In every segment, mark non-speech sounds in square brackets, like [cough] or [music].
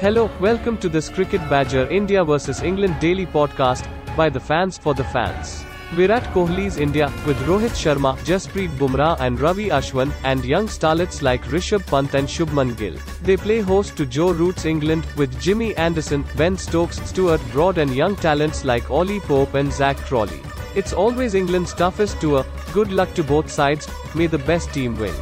Hello, welcome to this Cricket Badger India vs England daily podcast by the fans for the fans. Virat Kohli's India, with Rohit Sharma, Jasprit Bumrah and Ravi Ashwin, and young starlets like Rishabh Pant and Shubman Gill. They play host to Joe Root's England, with Jimmy Anderson, Ben Stokes, Stuart Broad and young talents like Ollie Pope and Zak Crawley. It's always England's toughest tour, good luck to both sides, may the best team win.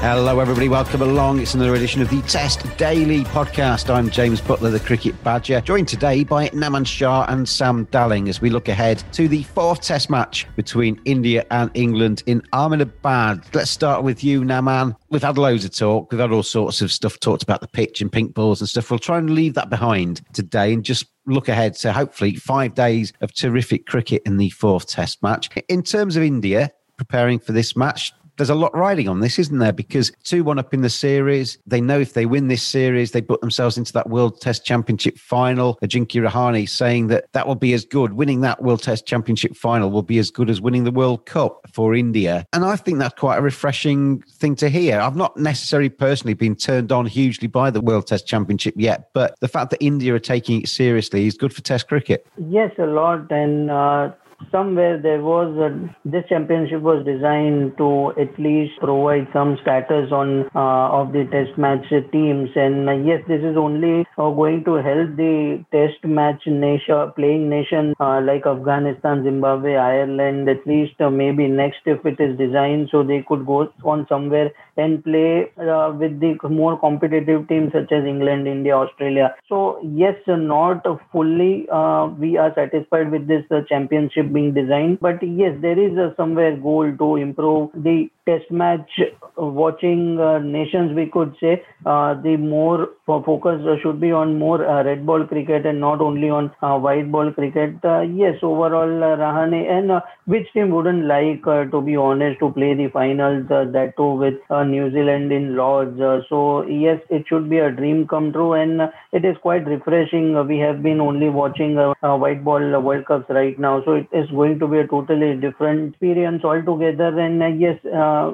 Hello, everybody. Welcome along. It's another edition of the Test Daily podcast. I'm James Butler, the Cricket Badger, joined today by Naman Shah and Sam Dalling as we look ahead to the fourth Test match between India and England in Ahmedabad. Let's start with you, Naman. We've had loads of talk. We've had all sorts of stuff talked about the pitch and pink balls and stuff. We'll try and leave that behind today and just look ahead to hopefully five days of terrific cricket in the fourth Test match. In terms of India, preparing for this match, there's a lot riding on this, isn't there? Because 2 1 up in the series, they know if they win this series, they put themselves into that World Test Championship final. Ajinkya Rahane saying that that will be as good. Winning that World Test Championship final will be as good as winning the World Cup for India. And I think that's quite a refreshing thing to hear. I've not necessarily personally been turned on hugely by the World Test Championship yet, but the fact that India are taking it seriously is good for Test cricket. Yes, a lot. And uh, somewhere there was a, this championship was designed to at least provide some status on uh, of the test match teams. And uh, yes this is only uh, going to help the test match nation playing nation uh, like afghanistan zimbabwe ireland at least uh, maybe next if it is designed so they could go on somewhere and play uh, with the more competitive teams such as england india australia so yes not fully uh, we are satisfied with this uh, championship being designed. But yes, there is a somewhere goal to improve the test match watching uh, nations, we could say. Uh, the more focus should be on more uh, red ball cricket and not only on uh, white ball cricket. Uh, yes, overall, uh, Rahane and which team wouldn't like, to be honest, to play the finals, that too with New Zealand in Lords. so yes, it should be a dream come true and it is quite refreshing. we have been only watching white ball World Cups right now. So it is going to be a totally different experience altogether. And yes,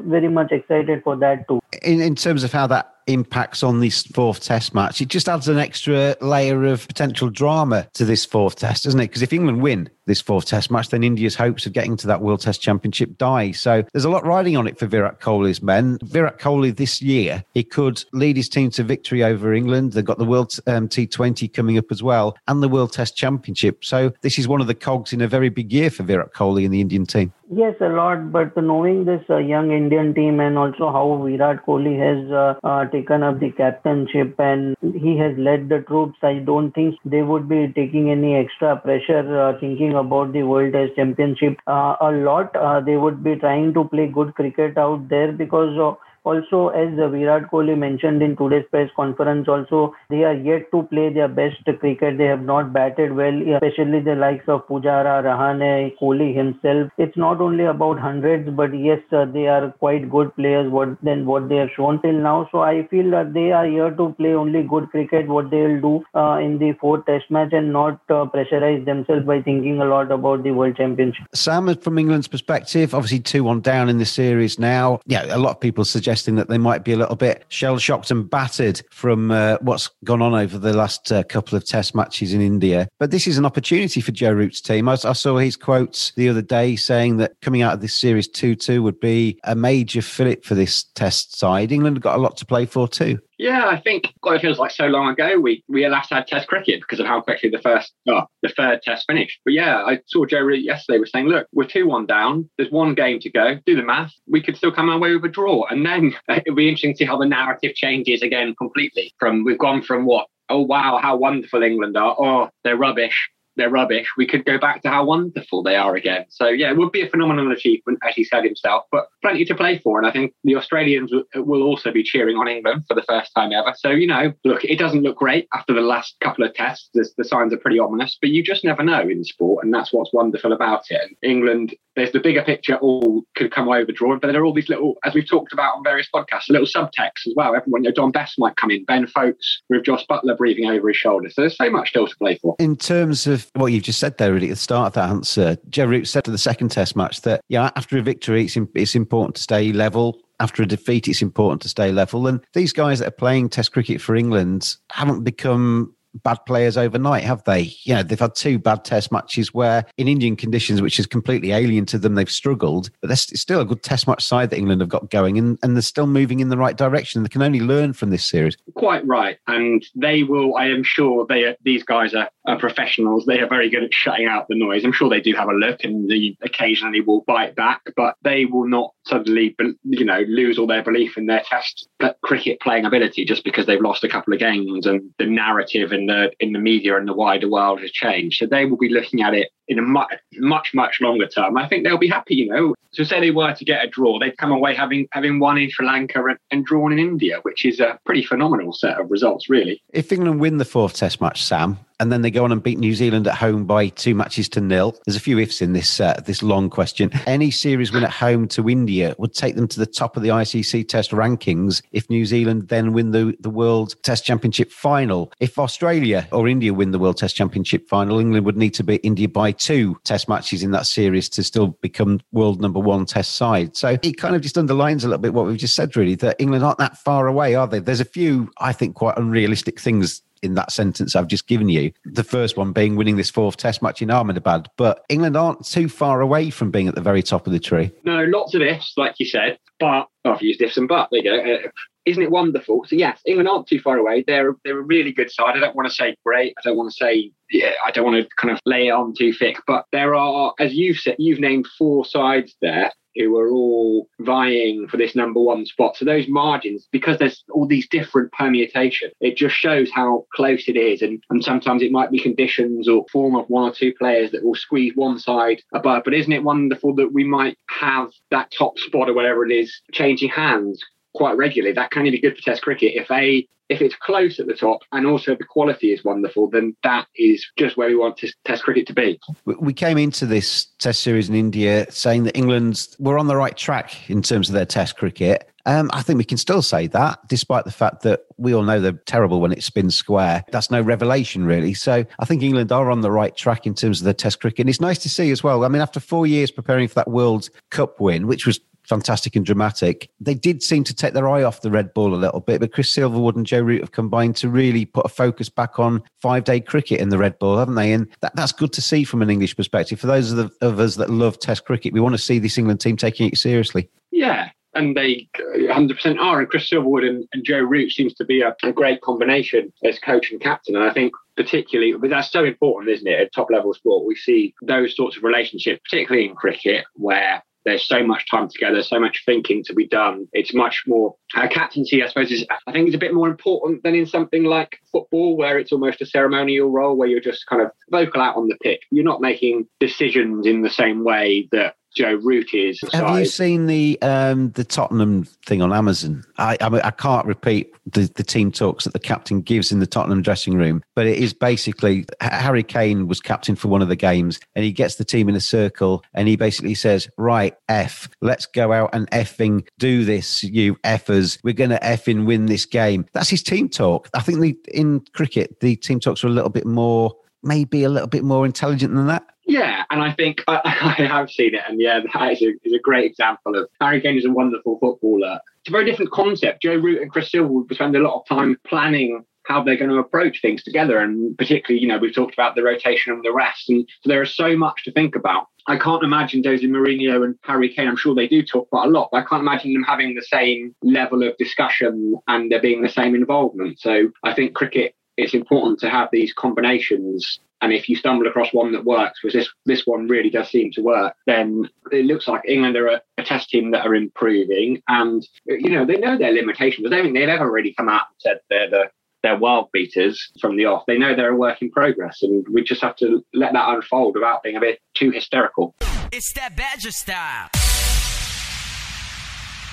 very much excited for that too. In, in terms of how that impacts on this fourth test match, it just adds an extra layer of potential drama to this fourth test, doesn't it? Because if England win this fourth test match, then India's hopes of getting to that World Test Championship die. So there's a lot riding on it for Virat Kohli's men. Virat Kohli this year, he could lead his team to victory over England. They've got the World um, T20 coming up as well and the World Test Championship. So this is one of the cogs in a very big year for Virat Kohli and the Indian team. Yes, a lot. But knowing this uh, young Indian team and also how Virat Kohli has uh, uh, taken up the captainship and he has led the troops, I don't think they would be taking any extra pressure uh, thinking about the World Test Championship. Uh, a lot, uh, they would be trying to play good cricket out there because also, as Virat Kohli mentioned in today's press conference, also they are yet to play their best cricket. They have not batted well, especially the likes of Pujara, Rahane, Kohli himself. It's not only about hundreds, but yes, they are quite good players what than what they have shown till now. So I feel that they are here to play only good cricket. What they will do uh, in the fourth Test match and not uh, pressurize themselves by thinking a lot about the World Championship. Sam, from England's perspective, obviously two one down in the series now. Yeah, a lot of people suggesting that they might be a little bit shell shocked and battered from uh, what's gone on over the last uh, couple of Test matches in India. But this is an opportunity for Joe Root's team. I, I saw his quotes the other day saying that coming out of this series two two would be a major fillip for this Test side. England got a lot to play for too. Yeah, I think God, it feels like so long ago we we last had Test cricket because of how quickly the first, oh, the third Test finished. But yeah, I saw Joe Root yesterday was saying, look, we're two one down. There's one game to go. Do the math. We could still come away with a draw, and then [laughs] it'll be interesting to see how the narrative changes again completely. From we've gone from what oh wow, how wonderful England are. Oh, they're rubbish they're rubbish, we could go back to how wonderful they are again. So yeah, it would be a phenomenal achievement, as he said himself, but plenty to play for. And I think the Australians will also be cheering on England for the first time ever. So you know, look, it doesn't look great after the last couple of tests. The, the signs are pretty ominous, but you just never know in sport, and that's what's wonderful about it. And England, there's the bigger picture, all could come overdrawn, but there are all these little, as we've talked about on various podcasts, little subtexts as well. Everyone, you know, Dom Bess might come in, Ben Foakes with Jos Buttler breathing over his shoulder. So there's so much still to play for. In terms of what you've just said there, really, at the start of that answer, Joe Root said to the second test match that, yeah, after a victory, it's, it's important to stay level. After a defeat, it's important to stay level. And these guys that are playing Test cricket for England haven't become bad players overnight, have they? You know, they've had two bad test matches where in Indian conditions, which is completely alien to them, they've struggled. But there's still a good test match side that England have got going and, and they're still moving in the right direction. They can only learn from this series. Quite right. And they will, I am sure they these guys are, are professionals. They are very good at shutting out the noise. I'm sure they do have a look and they occasionally will bite back, but they will not suddenly, you know, lose all their belief in their test cricket playing ability just because they've lost a couple of games and the narrative in the in the media and the wider world has changed. So they will be looking at it in a much much much longer term. I think they'll be happy, you know. So say they were to get a draw, they'd come away having having won in Sri Lanka and, and drawn in India, which is a pretty phenomenal set of results, really. If England win the fourth Test match, Sam, and then they go on and beat New Zealand at home by two matches to nil. There's a few ifs in this uh, this long question. Any series win at home to India would take them to the top of the ICC Test rankings. If New Zealand then win the the World Test Championship final, if Australia or India win the World Test Championship final, England would need to beat India by two Test matches in that series to still become world number one Test side. So it kind of just underlines a little bit what we've just said, really, that England aren't that far away, are they? There's a few, I think, quite unrealistic things in that sentence I've just given you. The first one being winning this fourth test match in Ahmedabad. But England aren't too far away from being at the very top of the tree. No, lots of ifs, like you said. But oh, I've used ifs and but. There you go. Uh, isn't it wonderful? So yes, England aren't too far away. They're they're a really good side. I don't want to say great. I don't want to say yeah. I don't want to kind of lay it on too thick. But there are, as you've said, you've named four sides there who are all vying for this number one spot. So those margins, because there's all these different permutations, it just shows how close it is. And, and sometimes it might be conditions or form of one or two players that will squeeze one side above. But isn't it wonderful that we might have that top spot or whatever it is changing hands quite regularly? That can be good for Test cricket. If a if it's close at the top and also the quality is wonderful, then that is just where we want Test cricket to be. We came into this Test series in India saying that England were on the right track in terms of their Test cricket. Um, I think we can still say that, despite the fact that we all know they're terrible when it spins square. That's no revelation, really. So I think England are on the right track in terms of their Test cricket. And it's nice to see as well. I mean, after four years preparing for that World Cup win, which was fantastic and dramatic. They did seem to take their eye off the red ball a little bit, but Chris Silverwood and Joe Root have combined to really put a focus back on five day cricket in the red ball, haven't they? And that, that's good to see from an English perspective. For those of, the, of us that love Test cricket, we want to see this England team taking it seriously. Yeah, and they 100% are. And Chris Silverwood and, and Joe Root seems to be a, a, great combination as coach and captain. And I think particularly, but that's so important, isn't it? At top level sport, we see those sorts of relationships, particularly in cricket, where there's so much time together, so much thinking to be done. It's much more uh, captaincy, I suppose, is I think is a bit more important than in something like football, where it's almost a ceremonial role, where you're just kind of vocal out on the pitch. You're not making decisions in the same way that Joe Root is. Have you seen the um, the Tottenham thing on Amazon? I I, mean, I can't repeat the, the team talks that the captain gives in the Tottenham dressing room, but it is basically Harry Kane was captain for one of the games, and he gets the team in a circle, and he basically says, "Right, F, let's go out and effing do this, you effers. We're going to effing win this game." That's his team talk. I think the in cricket the team talks are a little bit more, maybe a little bit more intelligent than that. Yeah, and I think I, [laughs] I have seen it, and yeah, that is a, is a great example of Harry Kane is a wonderful footballer. It's a very different concept. Joe Root and Chris Silva will spend a lot of time planning how they're going to approach things together, and particularly, you know, we've talked about the rotation and the rest, and so there is so much to think about. I can't imagine Jose Mourinho and Harry Kane. I'm sure they do talk quite a lot, but I can't imagine them having the same level of discussion and there being the same involvement. So I think cricket it's important to have these combinations and if you stumble across one that works, which this this one really does seem to work, then it looks like England are a, a test team that are improving, and you know they know their limitations. I don't think they've ever really come out and said they're the they're world beaters from the off. They know they're a work in progress, and we just have to let that unfold without being a bit too hysterical. It's that Badger style.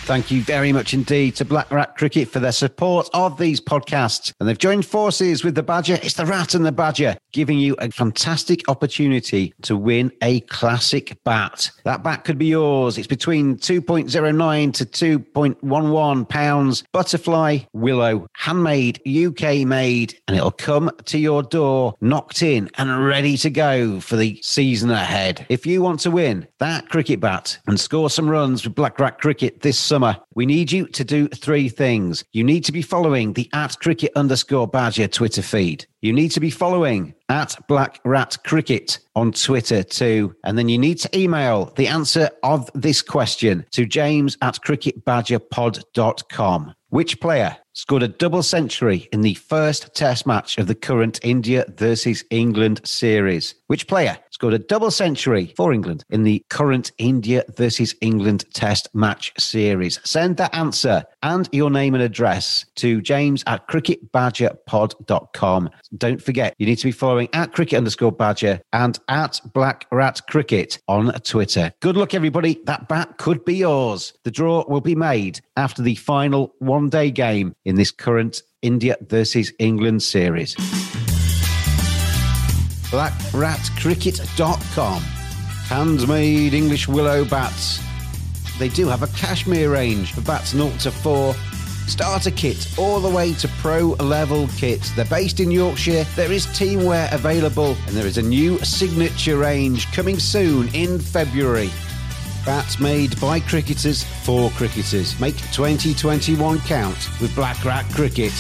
Thank you very much indeed to Black Rat Cricket for their support of these podcasts. And they've joined forces with the Badger. It's the Rat and the Badger, giving you a fantastic opportunity to win a classic bat. That bat could be yours. It's between 2.09 to 2.11 pounds. Butterfly, willow, handmade, UK made, and it'll come to your door, knocked in and ready to go for the season ahead. If you want to win that cricket bat and score some runs with Black Rat Cricket this summer, we need you to do three things. You need to be following the at cricket underscore badger Twitter feed. You need to be following at Black Rat Cricket on Twitter too. And then you need to email the answer of this question to james at cricketbadgerpod.com. Which player scored a double century in the first test match of the current India versus England series? Which player scored a double century for England in the current India versus England test match series? Send that answer and your name and address to james at cricketbadgerpod.com. Don't forget, you need to be following at cricket underscore badger and at black rat cricket on Twitter. Good luck, everybody. That bat could be yours. The draw will be made after the final one day game in this current India versus England series. BlackRatCricket.com. Handmade English willow bats. They do have a Kashmir range for bats 0 to 4 starter kit all the way to pro level kits. They're based in Yorkshire. There is teamwear available and there is a new signature range coming soon in February. Bats made by cricketers for cricketers. Make 2021 count with Black Rat Cricket.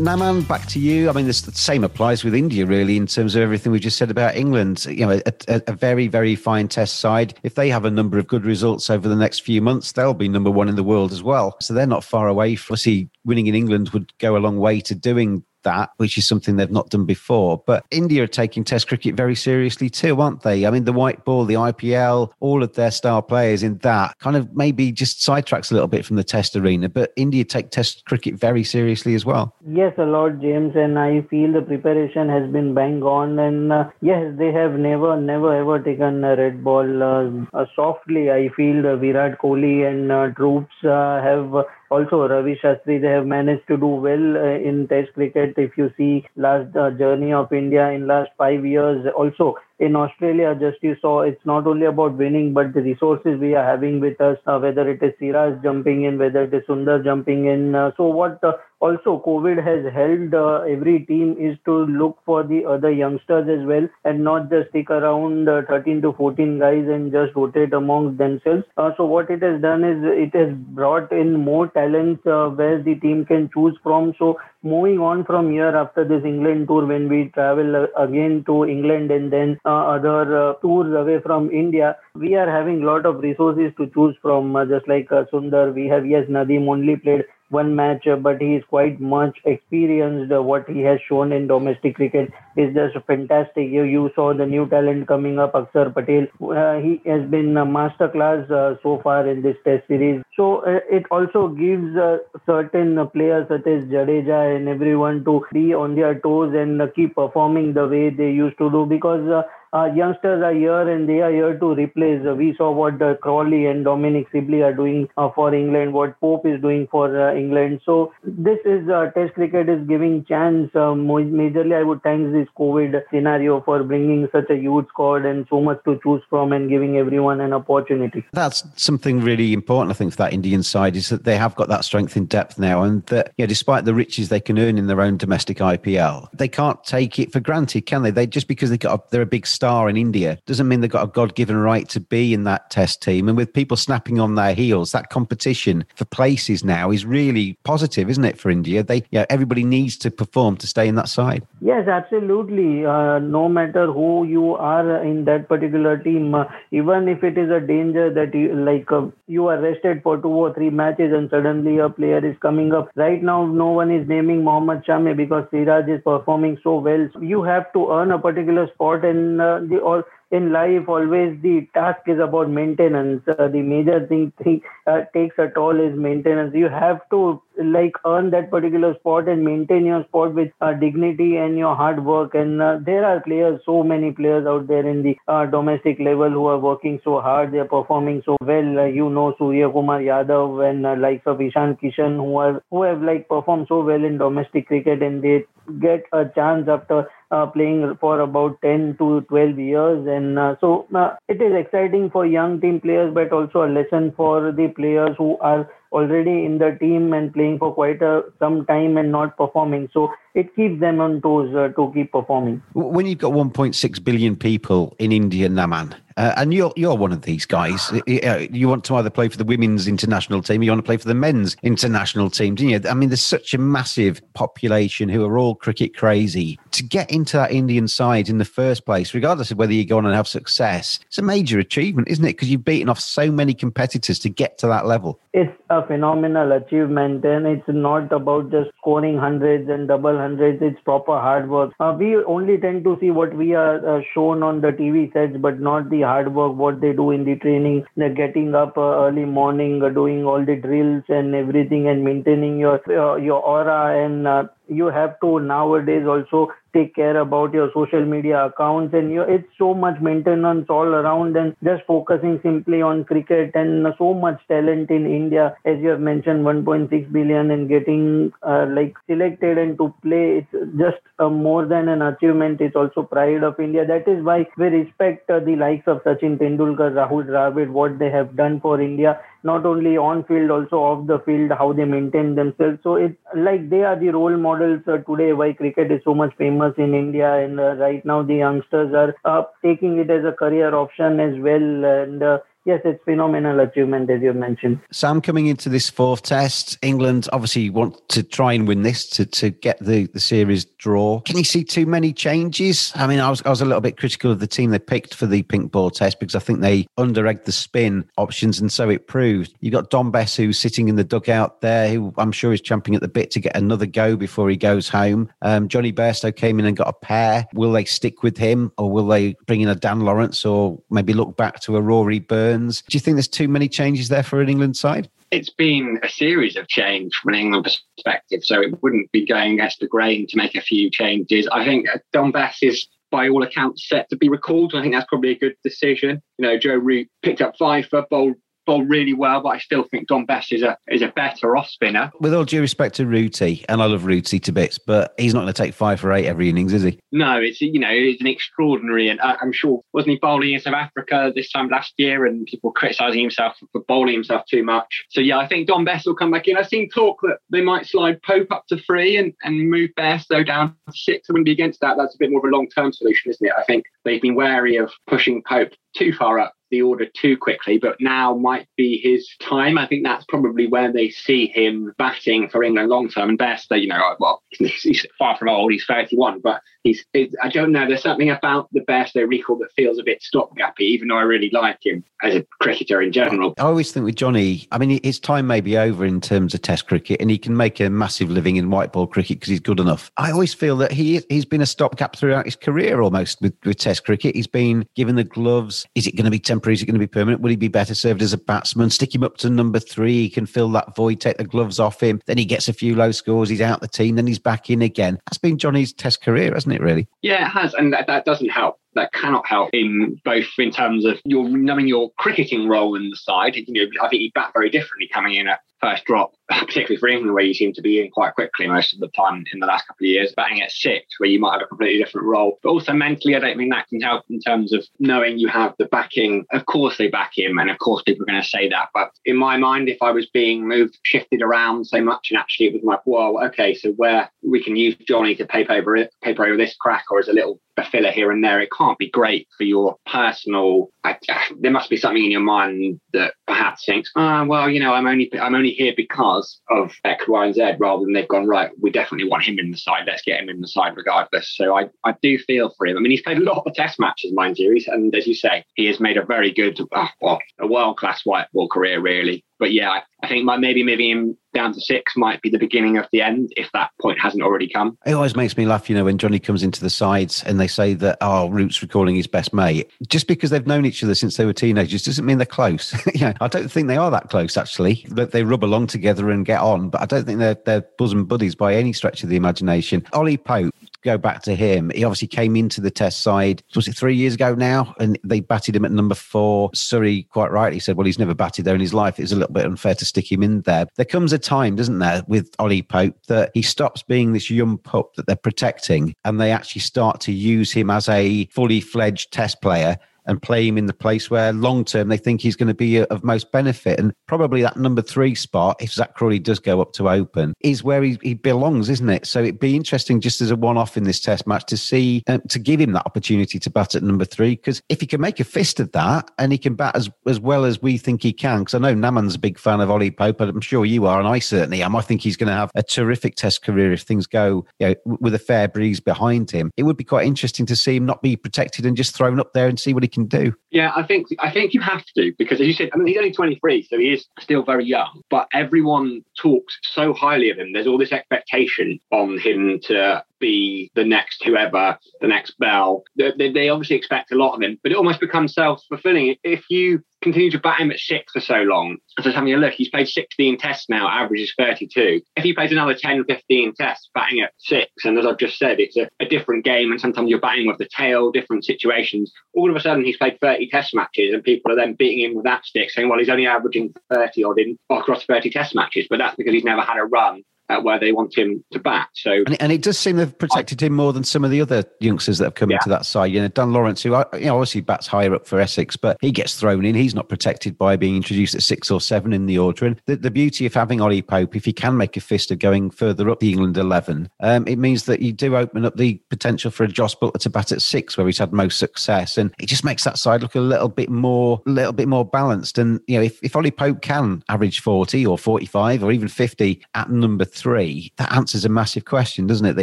Naman, back to you. I mean, this, the same applies with India, really, in terms of everything we just said about England. You know, a, a, a, very, very fine test side. If they have a number of good results over the next few months, they'll be number one in the world as well. So they're not far away. Obviously, winning in England would go a long way to doing that, which is something they've not done before. But India are taking Test cricket very seriously too, aren't they? I mean, the white ball, the IPL, all of their star players in that kind of maybe just sidetracks a little bit from the Test arena. But India take Test cricket very seriously as well. Yes, a lot, James, and I feel the preparation has been bang on. And uh, yes, they have never, never, ever taken a red ball uh, uh, softly. I feel the Virat Kohli and uh, troops uh, have also Ravi Shastri, they have managed to do well uh, in Test cricket. If you see last uh, journey of India in last five years, also in Australia, just you saw, it's not only about winning, but the resources we are having with us, uh, whether it is Siraj jumping in, whether it is Sundar jumping in. Uh, so what uh, also COVID has held uh, every team is to look for the other youngsters as well and not just stick around uh, 13 to 14 guys and just rotate amongst themselves. Uh, so what it has done is it has brought in more talents where the team can choose from. So moving on from here after this England tour, when we travel again to England and then uh, other uh, tours away from India, we are having lot of resources to choose from. Uh, just like Sundar, we have yes Nadeem only played one match, uh, but he is quite much experienced. Uh, what he has shown in domestic cricket is just fantastic. You, you saw the new talent coming up, Akshar Patel. Uh, he has been a masterclass uh, so far in this Test series. So uh, it also gives uh, certain players such as Jadeja and everyone to be on their toes and keep performing the way they used to do because uh, youngsters are here and they are here to replace. Uh, we saw what uh, Crawley and Dominic Sibley are doing uh, for England, what Pope is doing for uh, England. So this is uh, Test cricket is giving chance. majorly, I would thank this COVID scenario for bringing such a huge squad and so much to choose from and giving everyone an opportunity. That's something really important, I think, for that Indian side is that they have got that strength in depth now, and that know, despite the riches they can earn in their own domestic IPL, they can't take it for granted, can they? They just because they got a, they're a big star in India doesn't mean they've got a God given right to be in that test team. And with people snapping on their heels, that competition for places now is really positive, isn't it, for India? They, yeah, everybody needs to perform to stay in that side. Yes, absolutely. Uh, no matter who you are in that particular team, uh, even if it is a danger that you like, uh, you are rested for two or three matches and suddenly a player is coming up. Right now, no one is naming Mohammad Shami because Siraj is performing so well. You have to earn a particular spot and the all in life always the task is about maintenance. Uh, the major thing, thing uh, takes a toll is maintenance. You have to like earn that particular spot and maintain your spot with uh, dignity and your hard work and uh, there are players so many players out there in the uh, domestic level who are working so hard they are performing so well uh, you know surya kumar yadav and uh, likes of ishan kishan who are who have like performed so well in domestic cricket and they get a chance after uh, playing for about 10 to 12 years. And uh, so uh, it is exciting for young team players, but also a lesson for the players who are already in the team and playing for quite a, some time and not performing. So it keeps them on toes uh, to keep performing. When you've got 1.6 billion people in India, Naman, uh, and you're you're one of these guys. You want to either play for the women's international team, or you want to play for the men's international team, do you? I mean, there's such a massive population who are all cricket crazy. To get into that Indian side in the first place, regardless of whether you go on and have success, it's a major achievement, isn't it? Because you've beaten off so many competitors to get to that level. It's a phenomenal achievement, and it's not about just scoring hundreds and double hundreds. It's proper hard work. Uh, we only tend to see what we are uh, shown on the TV sets, but not the hard work what they do in the training they're getting up uh, early morning uh, doing all the drills and everything and maintaining your uh, your aura and uh, you have to nowadays also take care about your social media accounts and you, it's so much maintenance all around and just focusing simply on cricket and so much talent in India. As you have mentioned 1.6 billion and getting uh, like selected and to play it's just uh, more than an achievement. It's also pride of India. That is why we respect uh, the likes of Sachin Tendulkar Rahul Dravid what they have done for India not only on field also off the field how they maintain themselves. So it's like they are the role models uh, today why cricket is so much famous in india and uh, right now the youngsters are uh, taking it as a career option as well. And uh, yes, it's phenomenal achievement as you mentioned. Sam, coming into this fourth test, England obviously want to try and win this to, to get the, the series draw. Can you see too many changes? I mean, I was I was a little bit critical of the team they picked for the pink ball test because I think they under-egged the spin options, and so it proved. You've got Dom Bess who's sitting in the dugout there, who I'm sure is champing at the bit to get another go before he goes home. Um, Jonny Bairstow came in and got a pair. Will they stick with him, or will they bring in a Dan Lawrence, or maybe look back to a Rory Burns? Do you think there's too many changes there for an England side? It's been a series of change from an England perspective, so it wouldn't be going against the grain to make a few changes. I think uh, Dom Bess is by all accounts set to be recalled. I think that's probably a good decision. You know, Joe Root picked up five for bowled bowled really well, but I still think Dom Bess is a is a better off spinner. With all due respect to Rooty, and I love Rooty to bits, but he's not going to take five for eight every innings, is he? No, it's you know it's an extraordinary, and uh, I'm sure wasn't he bowling in South Africa this time last year, and people criticising himself for bowling himself too much. So yeah, I think Dom Bess will come back in. I've seen talk that they might slide Pope up to three and and move though down to six. I wouldn't be against that. That's a bit more of a long term solution, isn't it? I think they've been wary of pushing Pope too far up the order too quickly, but now might be his time. I think that's probably where they see him batting for England long term. And Bairstow, you know, well, he's far from old, he's 31, but he's. I don't know. There's something about the Bairstow recall that feels a bit stopgappy, even though I really like him as a cricketer in general. I always think with Jonny, I mean, his time may be over in terms of Test cricket, and he can make a massive living in white ball cricket because he's good enough. I always feel that he he's been a stopgap throughout his career almost with, with Test cricket. He's been given the gloves. Is it going to be temporary? Is it going to be permanent? Will he be better served as a batsman? Stick him up to number three. He can fill that void. Take the gloves off him. Then he gets a few low scores. He's out the team. Then he's back in again. That's been Jonny's Test career, hasn't it? Really? Yeah, it has, and that, that doesn't help that cannot help in both in terms of your knowing your cricketing role in the side. You know, I think he bat very differently coming in at first drop, particularly for England, where you seem to be in quite quickly most of the time in the last couple of years, batting at six, where you might have a completely different role. But also mentally, I don't think that can help in terms of knowing you have the backing. Of course, they back him, and of course, people are going to say that. But in my mind, if I was being moved, shifted around so much, and actually it was like, well, okay, so where we can use Jonny to paper over it, paper over this crack, or as a little a filler here and there, it can't be great for your personal. I, there must be something in your mind that perhaps thinks, ah, oh, well, you know, I'm only I'm only here because of X, Y, and Z, rather than they've gone right. We definitely want him in the side. Let's get him in the side regardless. So I, I do feel for him. I mean, he's played a lot of Test matches, mind you, and as you say, he has made a very good, uh, well, a world class white ball career, really but yeah, I, think maybe moving him down to six might be the beginning of the end if that point hasn't already come. It always makes me laugh, you know, when Jonny comes into the sides and they say that, oh, Root's recalling his best mate. Just because they've known each other since they were teenagers doesn't mean they're close. [laughs] yeah, I don't think they are that close, actually. That they rub along together and get on, but I don't think they're, they're bosom buddies by any stretch of the imagination. Ollie Pope, go back to him, he obviously came into the test side, was it three years ago now? And they batted him at number four. Surrey quite rightly said, well, he's never batted there in his life. It's a little bit unfair to stick him in there. There comes a time, doesn't there, with Ollie Pope that he stops being this young pup that they're protecting and they actually start to use him as a fully fledged test player and play him in the place where long term they think he's going to be of most benefit. And probably that number three spot, if Zak Crawley does go up to open, is where he, he belongs, isn't it? So it'd be interesting just as a one off in this test match to see, uh, to give him that opportunity to bat at number three. Because if he can make a fist of that and he can bat as, as well as we think he can, because I know Naman's a big fan of Ollie Pope, but I'm sure you are, and I certainly am. I think he's going to have a terrific test career if things go you know, with a fair breeze behind him. It would be quite interesting to see him not be protected and just thrown up there and see what he can do. Yeah, I think I think you have to because as you said, I mean he's only 23, so he is still very young. But everyone talks so highly of him. There's all this expectation on him to be the next whoever, the next Bell. They, they obviously expect a lot of him, but it almost becomes self fulfilling. If you continue to bat him at six for so long, as I was having a look, he's played 16 tests now, average is 32. If he plays another 10, 15 tests batting at six, and as I've just said, it's a, a different game, and sometimes you're batting with the tail, different situations. All of a sudden, he's played 30 test matches, and people are then beating him with that stick, saying, well, he's only averaging 30 odd in across 30 test matches, but that's because he's never had a run at where they want him to bat. So, and, and it does seem they've protected him more than some of the other youngsters that have come yeah. into that side. You know, Dan Lawrence, who you know obviously bats higher up for Essex, but he gets thrown in. He's not protected by being introduced at six or seven in the order. And the, the beauty of having Ollie Pope, if he can make a fist of going further up the England eleven, um, it means that you do open up the potential for a Jos Buttler to bat at six, where he's had most success, and it just makes that side look a little bit more, a little bit more balanced. And you know, if if Ollie Pope can average forty or forty-five or even fifty at number three, that answers a massive question, doesn't it? That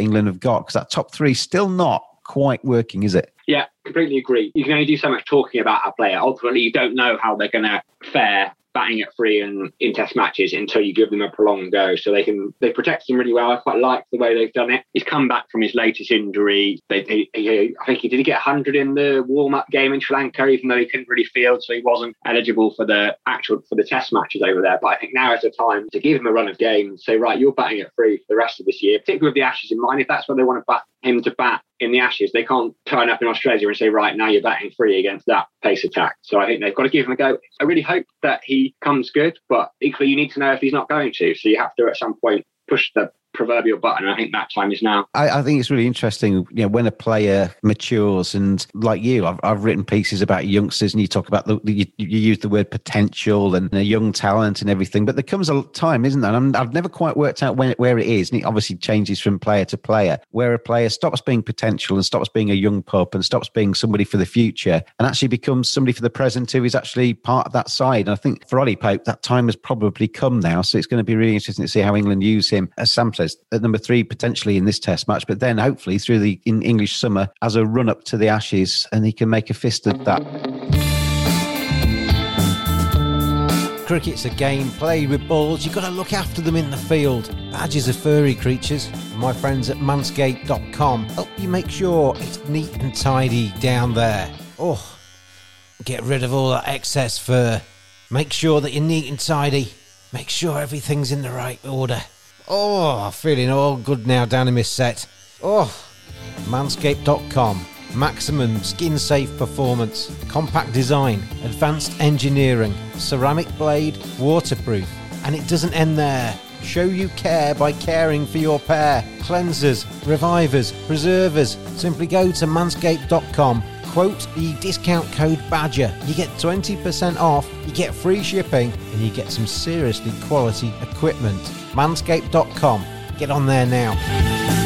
England have got because that top three still not quite working, is it? Yeah, completely agree. You can only do so much talking about a player. Ultimately, you don't know how they're going to fare batting at free and in test matches until you give them a prolonged go. So they can they protect him really well. I quite like the way they've done it. He's come back from his latest injury. They, they, he, I think he did he get 100 in the warm up game in Sri Lanka, even though he couldn't really field, so he wasn't eligible for the actual for the test matches over there. But I think now is the time to give him a run of games. Say right, you're batting at free for the rest of this year, particularly with the Ashes in mind. If that's where they want to bat him to bat in the Ashes. They can't turn up in Australia and say, right, now you're batting free against that pace attack. So I think they've got to give him a go. I really hope that he comes good, but equally, you need to know if he's not going to. So you have to, at some point, push the proverbial button. I think that time is now. I, I, think it's really interesting, you know, when a player matures and like you, I've, I've written pieces about youngsters and you talk about the, you, you use the word potential and a young talent and everything, but there comes a time, isn't there? And I've never quite worked out when where it is. And it obviously changes from player to player, where a player stops being potential and stops being a young pup and stops being somebody for the future and actually becomes somebody for the present who is actually part of that side. And I think for Ollie Pope, that time has probably come now. So it's going to be really interesting to see how England use him. As Sam at number three potentially in this Test match, but then hopefully through the in English summer as a run up to the Ashes, and he can make a fist of that. Cricket's a game played with balls. You've got to look after them in the field. Badges are furry creatures. My friends at manscaped.com help you make sure it's neat and tidy down there. Oh, get rid of all that excess fur. Make sure that you're neat and tidy. Make sure everything's in the right order. Oh, feeling all good now down in my set. Oh, manscaped.com. Maximum skin safe performance, compact design, advanced engineering, ceramic blade, waterproof. And it doesn't end there. Show you care by caring for your pair. Cleansers, revivers, preservers. Simply go to manscaped.com, quote the discount code BADGER. You get 20% off, you get free shipping, and you get some seriously quality equipment. Manscaped.com. Get on there now.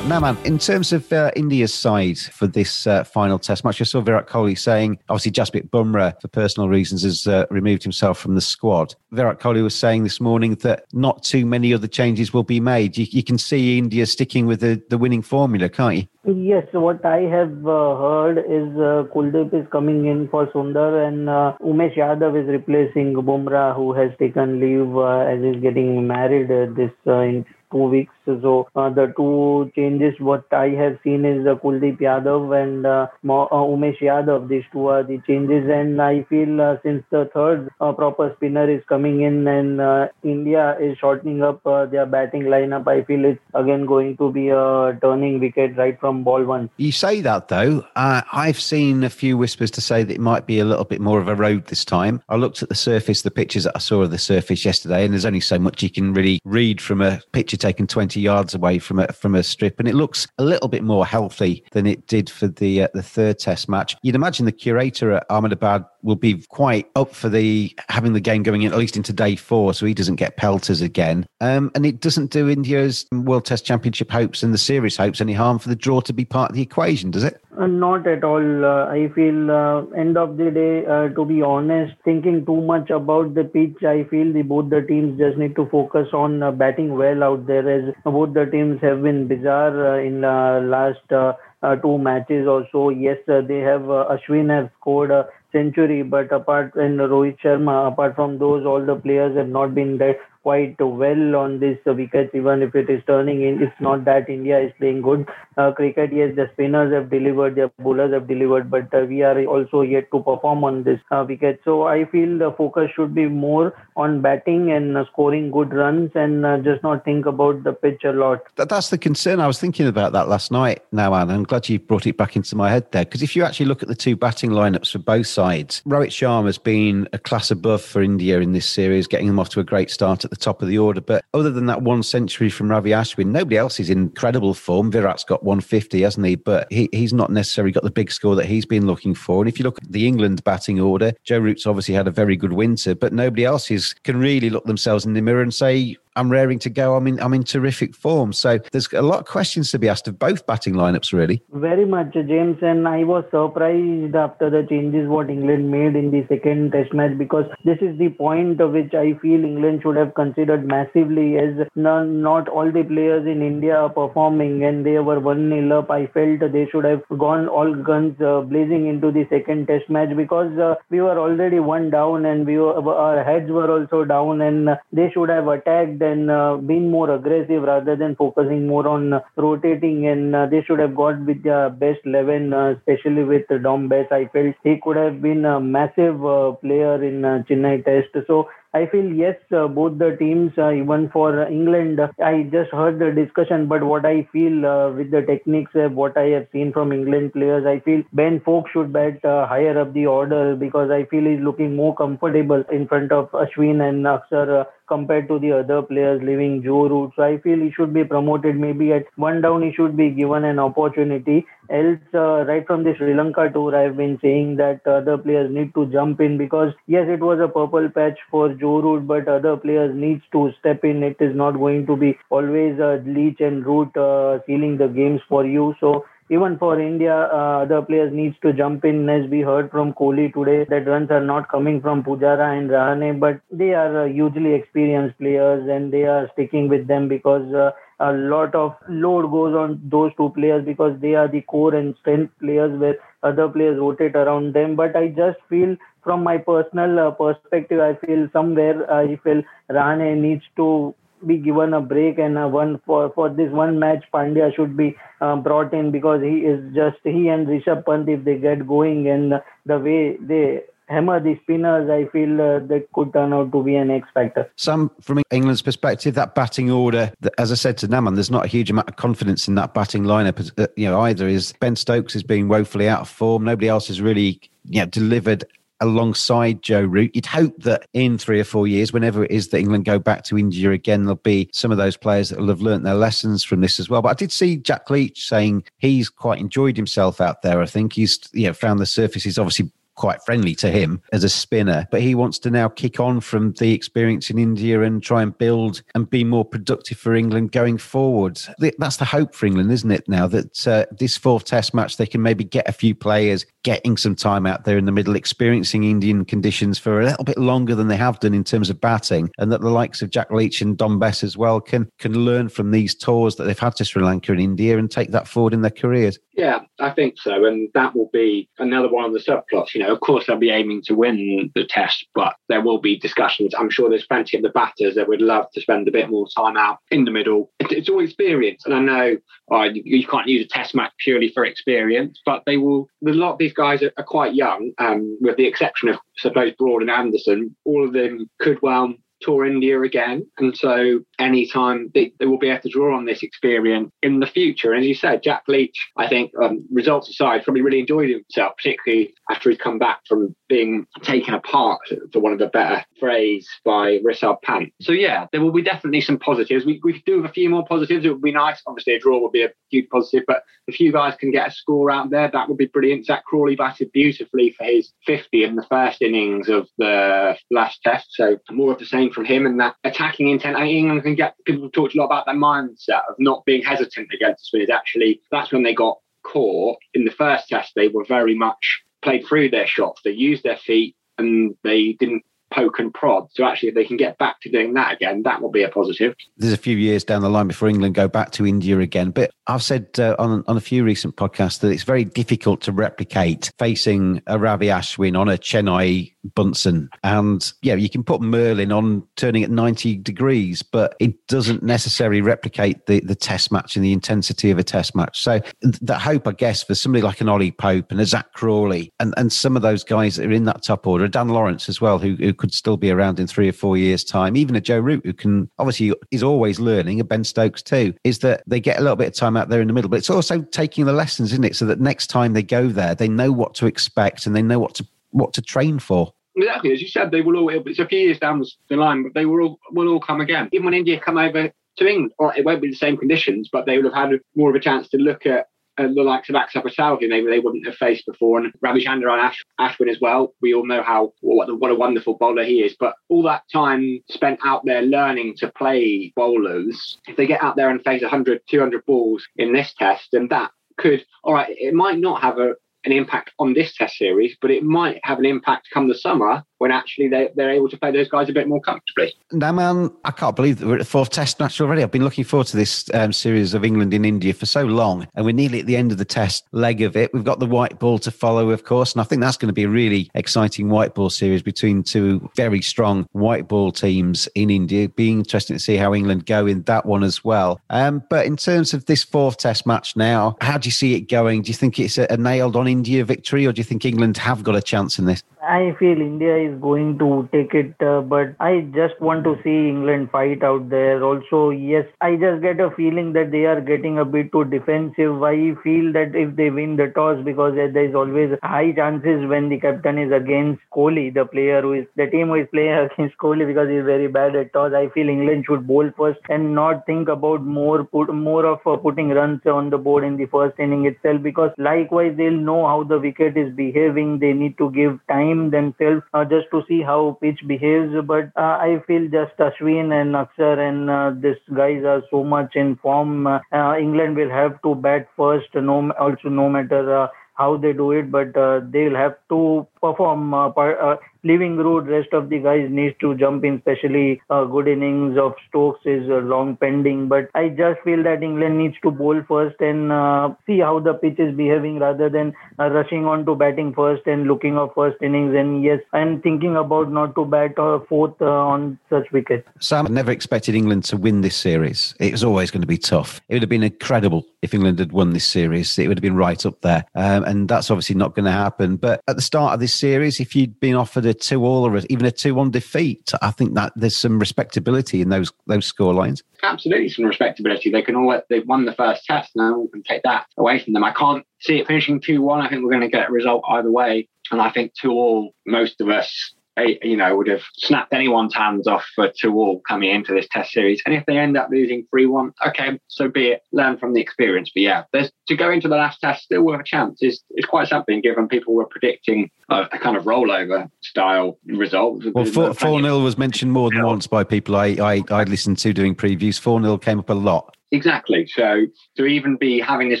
Now, man, in terms of uh, India's side for this uh, final test match, I saw Virat Kohli saying, obviously, Jasprit Bumrah, for personal reasons, has uh, removed himself from the squad. Virat Kohli was saying this morning that not too many other changes will be made. You, you can see India sticking with the, the winning formula, can't you? Yes, what I have uh, heard is uh, Kuldeep is coming in for Sundar and uh, Umesh Yadav is replacing Bumrah, who has taken leave uh, as he's getting married uh, this uh, in two weeks. So uh, the two changes what I have seen is uh, Kuldeep Yadav and uh, uh, Umesh Yadav. These two are the changes, and I feel since the third proper spinner is coming in and India is shortening up their batting lineup, I feel it's again going to be a turning wicket right from ball one. You say that though. I've seen a few whispers to say that it might be a little bit more of a road this time. I looked at the surface, the pictures that I saw of the surface yesterday, and there's only so much you can really read from a picture taken 20 yards away from a from a strip, and it looks a little bit more healthy than it did for the uh, the third Test match. You'd imagine the curator at Ahmedabad will be quite up for the having the game going in at least into day four, so he doesn't get pelters again. Um, and it doesn't do India's World Test Championship hopes and the series hopes any harm for the draw to be part of the equation, does it? Uh, not at all. Uh, I feel uh, end of the day, uh, to be honest, thinking too much about the pitch, I feel the both the teams just need to focus on uh, batting well out there. As both the teams have been bizarre uh, in last uh, uh, two matches or so. Yes, uh, they have uh, Ashwin have scored a century, but apart and Rohit Sharma, apart from those, all the players have not been that quite well on this wicket, even if it is turning in. It's not that India is playing good uh, cricket. Yes, the spinners have delivered, the bowlers have delivered, but uh, we are also yet to perform on this uh, wicket. So I feel the focus should be more on batting and uh, scoring good runs and uh, just not think about the pitch a lot. That's the concern. I was thinking about that last night Naman. I'm glad you brought it back into my head there. Because if you actually look at the two batting lineups for both sides, Rohit Sharma has been a class above for India in this series, getting them off to a great start at the top of the order. But other than that one century from Ravi Ashwin, nobody else is in incredible form. Virat's got 150, hasn't he? But he, he's not necessarily got the big score that he's been looking for. And if you look at the England batting order, Joe Root's obviously had a very good winter, but nobody else is can really look themselves in the mirror and say, I'm raring to go. I'm in I'm in terrific form. So there's a lot of questions to be asked of both batting lineups, really. Very much, James, and I was surprised after the changes what England made in the second Test match because this is the point of which I feel England should have considered massively as not, all the players in India are performing and they were one nil up. I felt they should have gone all guns uh, blazing into the second Test match because uh, we were already one down and we were, our heads were also down and they should have attacked and uh, been more aggressive rather than focusing more on uh, rotating. And uh, they should have got with their best 11 uh, especially with Dom Bess I felt he could have been a massive uh, player in Chennai test. So I feel yes, uh, both the teams, uh, even for England, I just heard the discussion, but what I feel uh, with the techniques, what I have seen from England players, I feel Ben Foakes should bat higher up the order because I feel he's looking more comfortable in front of Ashwin and Akshar uh, compared to the other players leaving Joe Root. So I feel he should be promoted. Maybe at one down he should be given an opportunity. Else, uh, right from the Sri Lanka tour, I've been saying that other players need to jump in because yes, it was a purple patch for Joe Root, but other players needs to step in. It is not going to be always uh, Leach and Root uh, sealing the games for you. So even for India, uh, other players needs to jump in. As we heard from Kohli today, that runs are not coming from Pujara and Rahane, but they are uh, hugely experienced players and they are sticking with them because uh, a lot of load goes on those two players because they are the core and strength players where other players rotate around them. But I just feel from my personal uh, perspective, I feel somewhere I feel Rahane needs to be given a break and a one for for this one match Pandya should be uh, brought in because he is just he and Rishabh Pant if they get going and the way they hammer the spinners, I feel uh, that could turn out to be an X factor. Sam from England's perspective, that batting order, as I said to Naman, there's not a huge amount of confidence in that batting lineup. Uh, you know, either is Ben Stokes is being woefully out of form. Nobody else has really you know, delivered alongside Joe Root. You'd hope that in three or four years, whenever it is that England go back to India again, there'll be some of those players that will have learnt their lessons from this as well. But I did see Jack Leach saying he's quite enjoyed himself out there. I think he's you know found the surface. He's obviously quite friendly to him as a spinner, but he wants to now kick on from the experience in India and try and build and be more productive for England going forward. That's the hope for England, isn't it? Now that uh, this fourth Test match, they can maybe get a few players getting some time out there in the middle, experiencing Indian conditions for a little bit longer than they have done in terms of batting, and that the likes of Jack Leach and Dom Bess as well can can learn from these tours that they've had to Sri Lanka and India and take that forward in their careers. Yeah, I think so, and that will be another one of the subplots. You know, of course they'll be aiming to win the test, but there will be discussions. I'm sure there's plenty of the batters that would love to spend a bit more time out in the middle. It's all experience, and I know oh, you can't use a test match purely for experience, but they will. A lot of these guys are, are quite young, um, with the exception of suppose Broad and Anderson. All of them could well tour India again. And so anytime they, they will be able to draw on this experience in the future. And as you said, Jack Leach, I think, um, results aside, probably really enjoyed himself, particularly after he's come back from being taken apart, for one of the better phrase, by Rishabh Pant. So yeah, there will be definitely some positives. We, we could do a few more positives. It would be nice. Obviously, a draw would be a huge positive, but if you guys can get a score out there, that would be brilliant. Zak Crawley batted beautifully for his 50 in the first innings of the last test. So more of the same from him and that attacking intent. I England can get people talked a lot about that mindset of not being hesitant against the spinners. Actually, that's when they got caught in the first test. They were very much played through their shots. They used their feet and they didn't poke and prod. So actually, if they can get back to doing that again, that will be a positive. There's a few years down the line before England go back to India again. But I've said uh, on on a few recent podcasts that it's very difficult to replicate facing a Ravi Ashwin on a Chennai Bunsen, and yeah, you can put Merlyn on turning at 90 degrees, but it doesn't necessarily replicate the the Test match and the intensity of a Test match. So that hope, I guess, for somebody like an Ollie Pope and a Zak Crawley and and some of those guys that are in that top order, Dan Lawrence as well, who, who could still be around in three or four years' time. Even a Joe Root, who can obviously is always learning, and Ben Stokes too, is that they get a little bit of time out there in the middle. But it's also taking the lessons, isn't it? So that next time they go there, they know what to expect and they know what to what to train for. Exactly, as you said, they will all. It's a few years down the line, but they will all will all come again. Even when India come over to England, or it won't be the same conditions, but they will have had more of a chance to look at uh, the likes of Axar Patel, who maybe they wouldn't have faced before, and Ravichandran Ash- Ashwin as well. We all know how what, what a wonderful bowler he is. But all that time spent out there learning to play bowlers, if they get out there and face 100, 200 balls in this test, and that could, all right, it might not have a, an impact on this test series, but it might have an impact come the summer when actually they, they're able to play those guys a bit more comfortably. Now, man, I can't believe that we're at the fourth test match already. I've been looking forward to this um, series of England in India for so long, and we're nearly at the end of the test leg of it. We've got the white ball to follow, of course, and I think that's going to be a really exciting white ball series between two very strong white ball teams in India. Be interesting to see how England go in that one as well. Um, but in terms of this fourth test match now, how do you see it going? Do you think it's a, a nailed on India victory, or do you think England have got a chance in this? I feel India is going to take it, uh, but I just want to see England fight out there. Also, yes, I just get a feeling that they are getting a bit too defensive. I feel that if they win the toss, because there is always high chances when the captain is against Kohli, the player who is the team who is playing [laughs] against Kohli because he's very bad at toss. I feel England should bowl first and not think about more put more of uh, putting runs on the board in the first inning itself because likewise they'll know how the wicket is behaving. They need to give time team themselves uh, just to see how pitch behaves. But uh, I feel just Ashwin and Axar and uh, these guys are so much in form. Uh, England will have to bat first, no also no matter uh, how they do it, but uh, they'll have to perform. Uh, par- uh, leaving Root, rest of the guys needs to jump in, especially uh, good innings of Stokes is long pending. But I just feel that England needs to bowl first and see how the pitch is behaving rather than rushing on to batting first and looking of first innings. And yes, I'm thinking about not to bat fourth on such wicket. Sam, never expected England to win this series. It was always going to be tough. It would have been incredible if England had won this series. It would have been right up there. Um, and that's obviously not going to happen. But at the start of this series, if you'd been offered a two all or even a two one defeat, I think that there's some respectability in those those score lines. Absolutely, some respectability. They can all they've won the first test now. We can take that away from them. I can't see it finishing two one. I think we're going to get a result either way, and I think two all. Most of us you know, would have snapped anyone's hands off for two all coming into this test series. And if they end up losing 3 1, okay, so be it. Learn from the experience. But yeah, there's, to go into the last test still with a chance is, is quite something given people were predicting a, a kind of rollover style result. Well, 4 0 was mentioned more than once by people I, I, I listened to doing previews. 4 0 came up a lot. Exactly. So to even be having this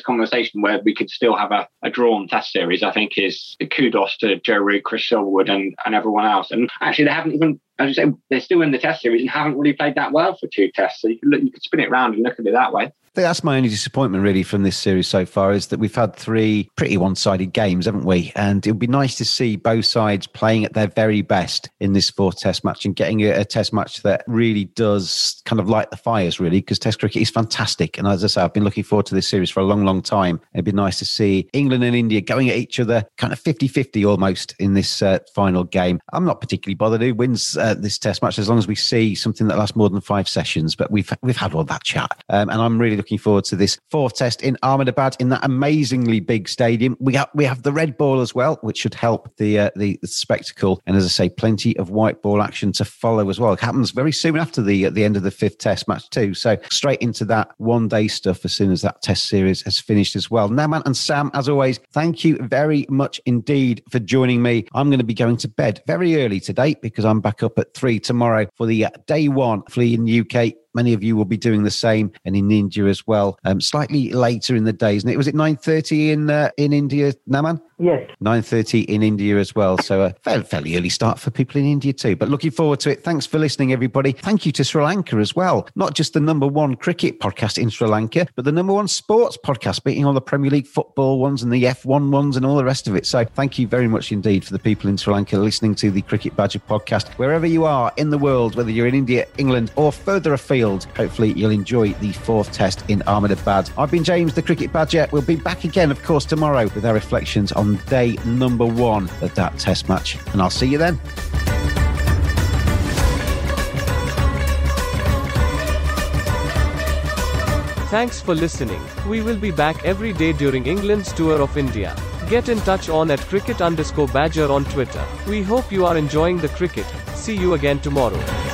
conversation where we could still have a, a drawn test series, I think is kudos to Joe Root, Chris Silverwood, and, and everyone else. And actually, they haven't even, as you say, they're still in the test series and haven't really played that well for two tests. So you could look, you could spin it around and look at it that way that's my only disappointment really from this series so far is that we've had three pretty one-sided games, haven't we? And it would be nice to see both sides playing at their very best in this fourth Test match and getting a, a Test match that really does kind of light the fires, really, because Test cricket is fantastic. And as I say, I've been looking forward to this series for a long, long time. It'd be nice to see England and India going at each other, kind of 50-50 almost in this uh, final game. I'm not particularly bothered who wins uh, this Test match as long as we see something that lasts more than five sessions. But we've we've had all that chat, um, and I'm really looking forward to this fourth test in Ahmedabad in that amazingly big stadium. We have we have the red ball as well, which should help the uh, the, the, spectacle. And as I say, plenty of white ball action to follow as well. It happens very soon after the at the end of the fifth test match too. So straight into that one day stuff as soon as that test series has finished as well. Naman and Sam, as always, thank you very much indeed for joining me. I'm going to be going to bed very early today because I'm back up at three tomorrow for the uh, day one flea in UK Many of you will be doing the same, and in India as well. Um, slightly later in the day, isn't it? Was it nine thirty in uh, in India, Naman? Yes. 9.30 in India as well. So a fairly, fairly early start for people in India too. But looking forward to it. Thanks for listening, everybody. Thank you to Sri Lanka as well. Not just the number one cricket podcast in Sri Lanka, but the number one sports podcast, beating all the Premier League football ones and the F1 ones and all the rest of it. So thank you very much indeed for the people in Sri Lanka listening to the Cricket Badger podcast. Wherever you are in the world, whether you're in India, England, or further afield, hopefully you'll enjoy the fourth test in Ahmedabad. I've been James, the Cricket Badger. We'll be back again, of course, tomorrow with our reflections on day number one of that test match. And I'll see you then. Thanks for listening. We will be back every day during England's tour of India. Get in touch on at cricket underscore badger on Twitter. We hope you are enjoying the cricket. See you again tomorrow.